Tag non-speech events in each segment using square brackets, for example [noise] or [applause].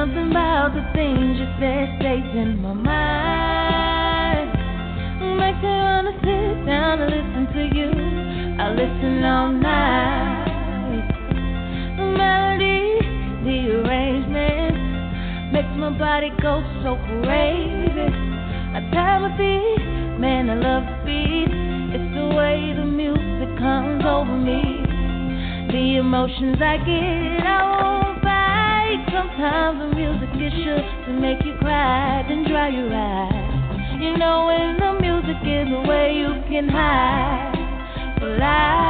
Something about the things you said stays in my mind. Makes me wanna sit down and listen to you. I listen all night. The melody, the arrangement makes my body go so crazy. I tap a beat, man, I love the beat. It's the way the music comes over me. The emotions I get, I Sometimes the music is sure to make you cry, then dry your eyes. You know when the music is the way you can hide. Well, I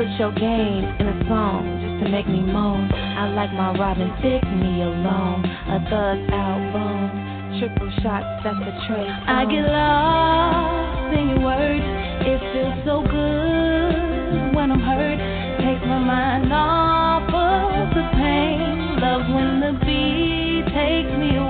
Put your game in a song just to make me moan. I like my Robin Thicke me alone. A thug album. Triple shots, that's a trace. I get lost in your words. It feels so good when I'm hurt. Takes my mind off of the pain. Love when the beat takes me away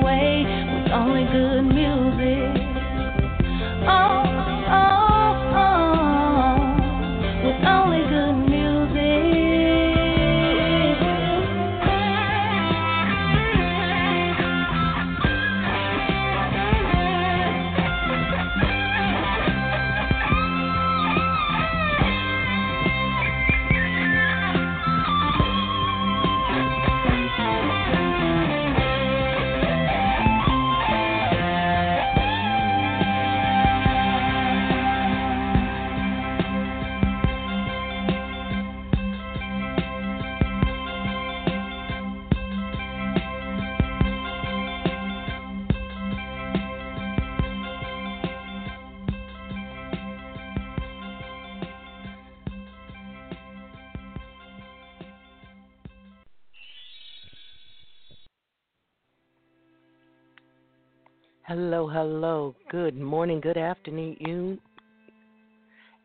Hello, hello. Good morning, good afternoon, you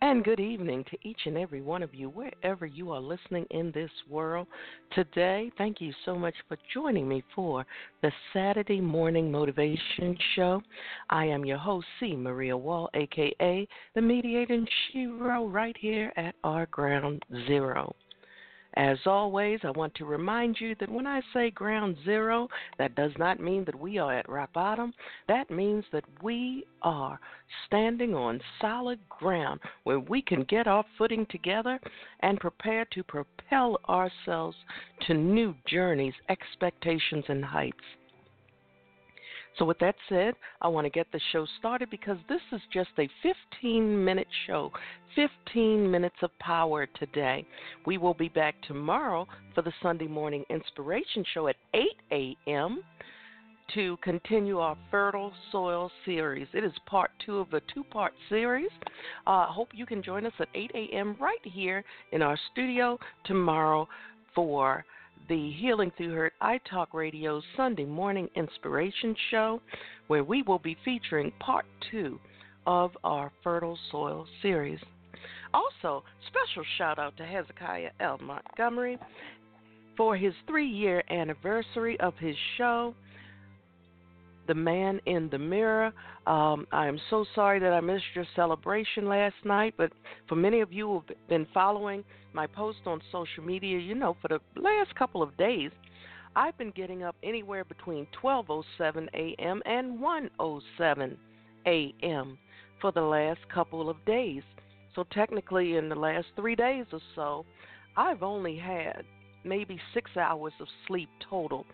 and good evening to each and every one of you, wherever you are listening in this world. Today, thank you so much for joining me for the Saturday Morning Motivation Show. I am your host, C. Maria Wall, aka the Mediating Shiro, right here at our Ground Zero. As always, I want to remind you that when I say ground zero, that does not mean that we are at rock bottom. That means that we are standing on solid ground where we can get our footing together and prepare to propel ourselves to new journeys, expectations, and heights. So, with that said, I want to get the show started because this is just a 15 minute show, 15 minutes of power today. We will be back tomorrow for the Sunday morning inspiration show at 8 a.m. to continue our fertile soil series. It is part two of a two part series. I uh, hope you can join us at 8 a.m. right here in our studio tomorrow for the Healing Through Hurt iTalk Radio Sunday morning inspiration show, where we will be featuring part two of our Fertile Soil series. Also, special shout out to Hezekiah L. Montgomery for his three year anniversary of his show. The Man in the Mirror. Um, I am so sorry that I missed your celebration last night, but for many of you who've been following my post on social media, you know, for the last couple of days, I've been getting up anywhere between 12:07 a.m. and 1:07 a.m. for the last couple of days. So technically, in the last three days or so, I've only had maybe six hours of sleep total.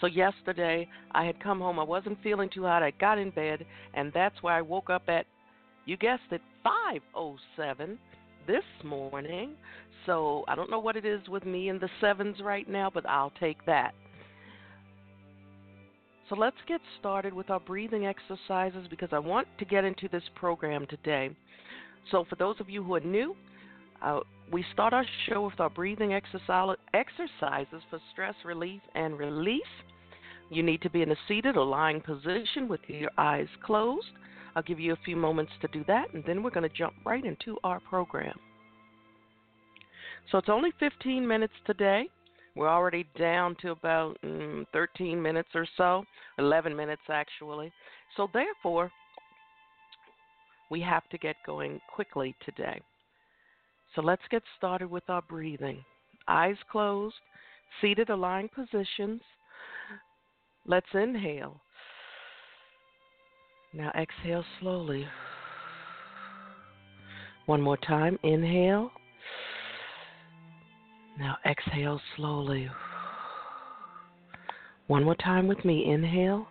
So yesterday, I had come home. I wasn't feeling too hot. I got in bed, and that's why I woke up at, you guessed it, 5:07 this morning. So I don't know what it is with me in the sevens right now, but I'll take that. So let's get started with our breathing exercises because I want to get into this program today. So, for those of you who are new, uh, we start our show with our breathing exercises for stress relief and release. You need to be in a seated or lying position with your eyes closed. I'll give you a few moments to do that, and then we're going to jump right into our program. So it's only 15 minutes today. We're already down to about mm, 13 minutes or so, 11 minutes actually. So therefore, we have to get going quickly today. So let's get started with our breathing. Eyes closed, seated aligned positions. Let's inhale. Now exhale slowly. One more time. Inhale. Now exhale slowly. One more time with me. Inhale.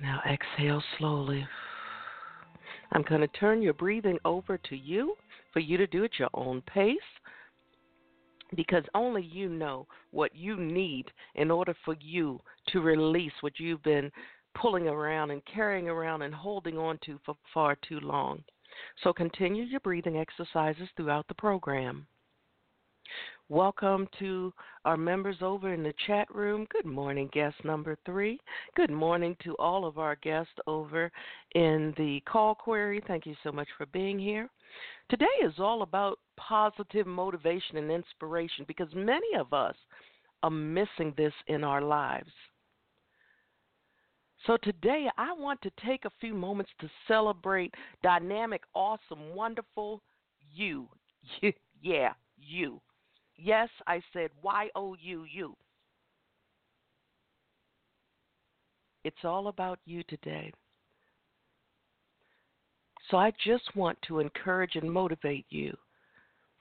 Now exhale slowly. I'm going to turn your breathing over to you for you to do at your own pace because only you know what you need in order for you to release what you've been pulling around and carrying around and holding on to for far too long. So continue your breathing exercises throughout the program. Welcome to our members over in the chat room. Good morning, guest number three. Good morning to all of our guests over in the call query. Thank you so much for being here. Today is all about positive motivation and inspiration because many of us are missing this in our lives. So today I want to take a few moments to celebrate dynamic, awesome, wonderful you. [laughs] yeah, you. Yes, I said Y O U U. It's all about you today. So I just want to encourage and motivate you.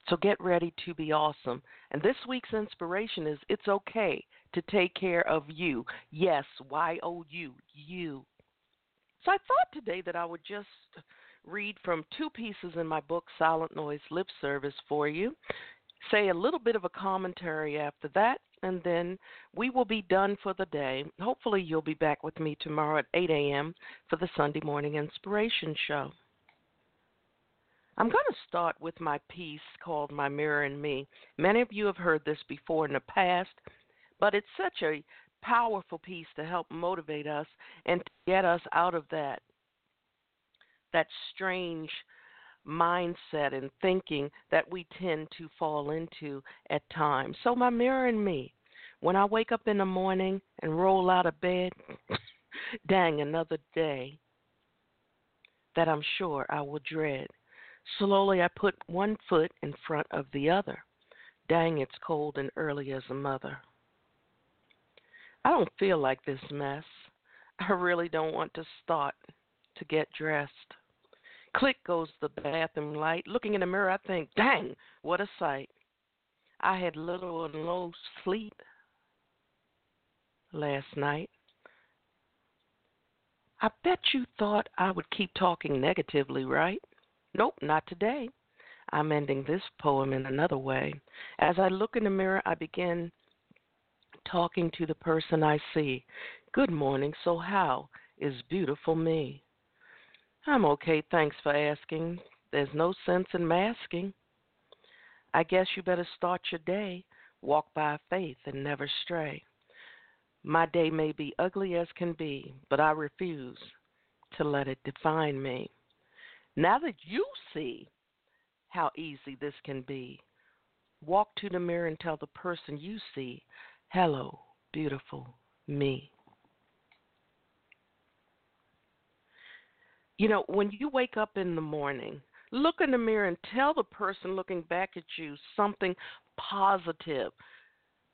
So get ready to be awesome. And this week's inspiration is it's okay to take care of you. Yes, Y O U, you. So I thought today that I would just read from two pieces in my book, Silent Noise Lip Service, for you. Say a little bit of a commentary after that, and then we will be done for the day. Hopefully, you'll be back with me tomorrow at 8 a.m. for the Sunday Morning Inspiration Show. I'm going to start with my piece called My Mirror and Me. Many of you have heard this before in the past, but it's such a powerful piece to help motivate us and to get us out of that that strange mindset and thinking that we tend to fall into at times. So my mirror and me, when I wake up in the morning and roll out of bed, [laughs] dang another day that I'm sure I will dread. Slowly I put one foot in front of the other. Dang, it's cold and early as a mother. I don't feel like this mess. I really don't want to start to get dressed. Click goes the bathroom light. Looking in the mirror, I think, dang, what a sight. I had little and low sleep. last night. I bet you thought I would keep talking negatively, right? Nope, not today. I'm ending this poem in another way. As I look in the mirror, I begin talking to the person I see. Good morning, so how is beautiful me? I'm okay, thanks for asking. There's no sense in masking. I guess you better start your day, walk by faith and never stray. My day may be ugly as can be, but I refuse to let it define me. Now that you see how easy this can be, walk to the mirror and tell the person you see, Hello, beautiful me. You know, when you wake up in the morning, look in the mirror and tell the person looking back at you something positive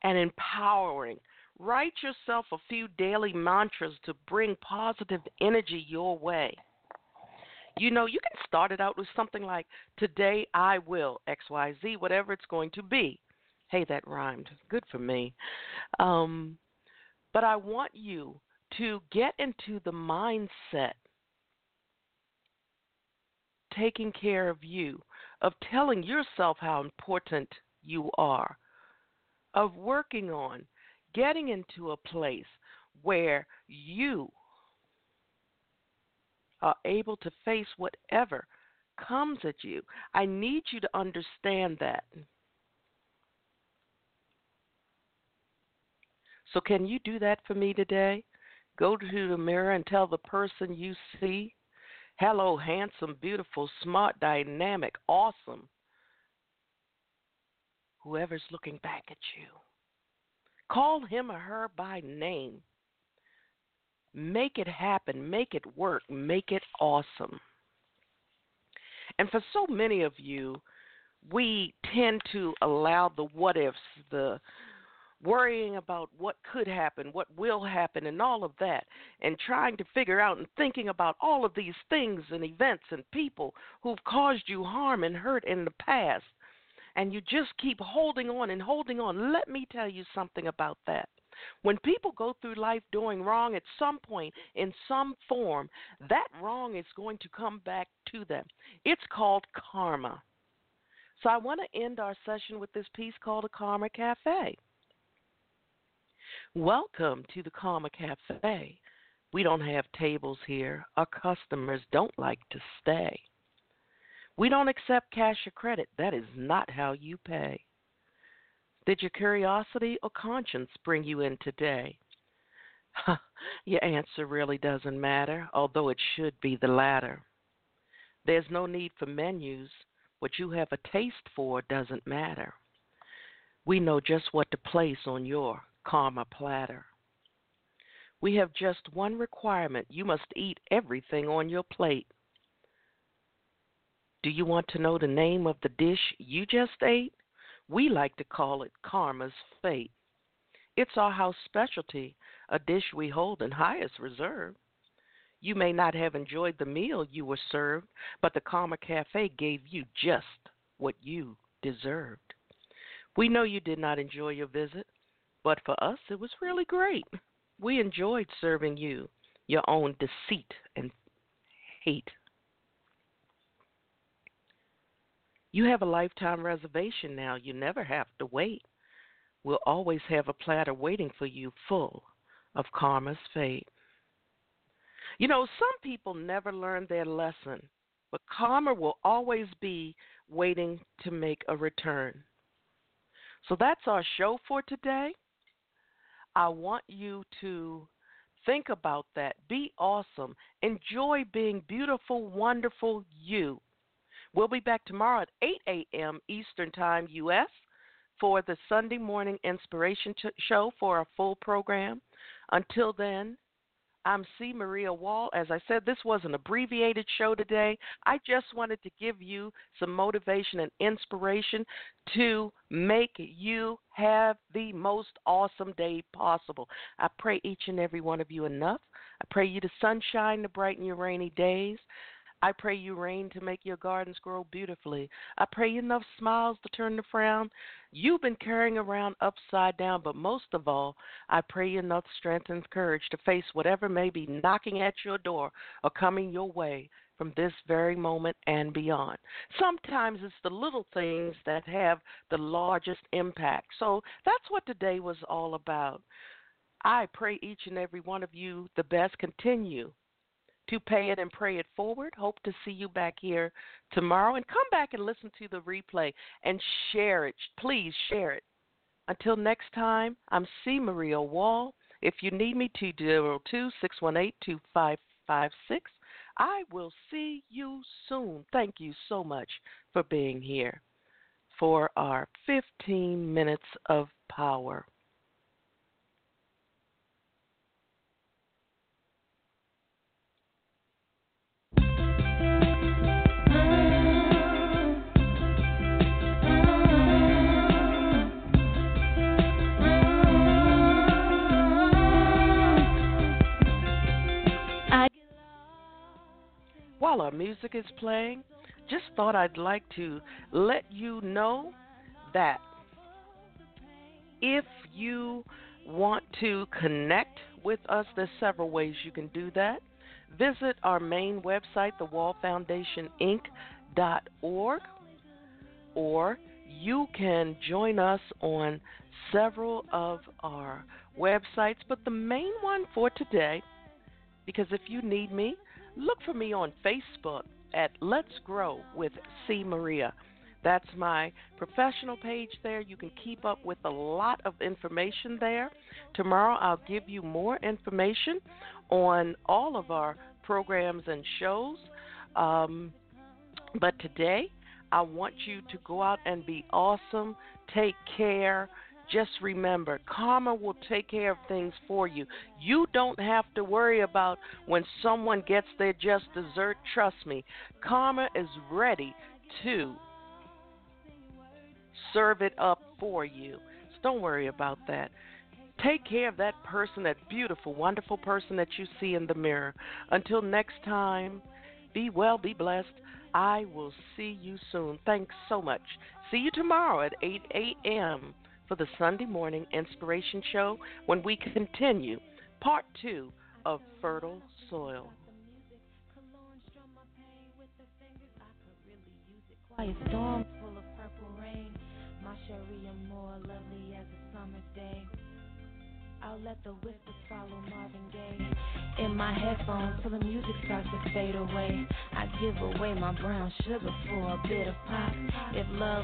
and empowering Write yourself a few daily mantras to bring positive energy your way. You know, you can start it out with something like, Today I will, XYZ, whatever it's going to be. Hey, that rhymed. Good for me. Um, but I want you to get into the mindset taking care of you, of telling yourself how important you are, of working on getting into a place where you are able to face whatever comes at you. I need you to understand that. So, can you do that for me today? Go to the mirror and tell the person you see, hello, handsome, beautiful, smart, dynamic, awesome. Whoever's looking back at you. Call him or her by name. Make it happen, make it work, make it awesome. And for so many of you, we tend to allow the what ifs, the worrying about what could happen, what will happen, and all of that, and trying to figure out and thinking about all of these things and events and people who've caused you harm and hurt in the past and you just keep holding on and holding on. Let me tell you something about that. When people go through life doing wrong at some point, in some form, that wrong is going to come back to them. It's called karma. So I want to end our session with this piece called a Karma Cafe. Welcome to the Karma Cafe. We don't have tables here. Our customers don't like to stay. We don't accept cash or credit. That is not how you pay. Did your curiosity or conscience bring you in today? [laughs] your answer really doesn't matter, although it should be the latter. There's no need for menus. What you have a taste for doesn't matter. We know just what to place on your karma platter. We have just one requirement you must eat everything on your plate. Do you want to know the name of the dish you just ate? We like to call it Karma's Fate. It's our house specialty, a dish we hold in highest reserve. You may not have enjoyed the meal you were served, but the Karma Cafe gave you just what you deserved. We know you did not enjoy your visit, but for us it was really great. We enjoyed serving you your own deceit and hate. You have a lifetime reservation now. You never have to wait. We'll always have a platter waiting for you full of karma's fate. You know, some people never learn their lesson, but karma will always be waiting to make a return. So that's our show for today. I want you to think about that. Be awesome. Enjoy being beautiful, wonderful you. We'll be back tomorrow at 8 a.m. Eastern Time, U.S., for the Sunday morning inspiration show for a full program. Until then, I'm C. Maria Wall. As I said, this was an abbreviated show today. I just wanted to give you some motivation and inspiration to make you have the most awesome day possible. I pray each and every one of you enough. I pray you the sunshine to brighten your rainy days. I pray you rain to make your gardens grow beautifully. I pray enough smiles to turn the frown you've been carrying around upside down. But most of all, I pray enough strength and courage to face whatever may be knocking at your door or coming your way from this very moment and beyond. Sometimes it's the little things that have the largest impact. So that's what today was all about. I pray each and every one of you the best. Continue to pay it and pray it forward. Hope to see you back here tomorrow and come back and listen to the replay and share it. Please share it. Until next time, I'm C. Maria Wall. If you need me, 202 618 2556. I will see you soon. Thank you so much for being here for our 15 minutes of power. While our music is playing, just thought I'd like to let you know that if you want to connect with us, there's several ways you can do that. Visit our main website, thewallfoundationinc.org, or you can join us on several of our websites, but the main one for today, because if you need me, look for me on Facebook at Let's Grow with C. Maria. That's my professional page there. You can keep up with a lot of information there. Tomorrow I'll give you more information on all of our programs and shows. Um, but today, I want you to go out and be awesome. Take care just remember, karma will take care of things for you. You don't have to worry about when someone gets their just dessert. Trust me, karma is ready to serve it up for you. So don't worry about that. Take care of that person, that beautiful, wonderful person that you see in the mirror. Until next time, be well, be blessed. I will see you soon. Thanks so much. See you tomorrow at 8 a.m for the Sunday morning inspiration show when we continue part two of Fertile Soil. Quiet storms full of purple rain. My Cherie Amour lovely as a summer day. I'll let the whispers follow Marvin Gaye in my headphones till the music starts to fade away. I give away my brown sugar for a bit of pop. If love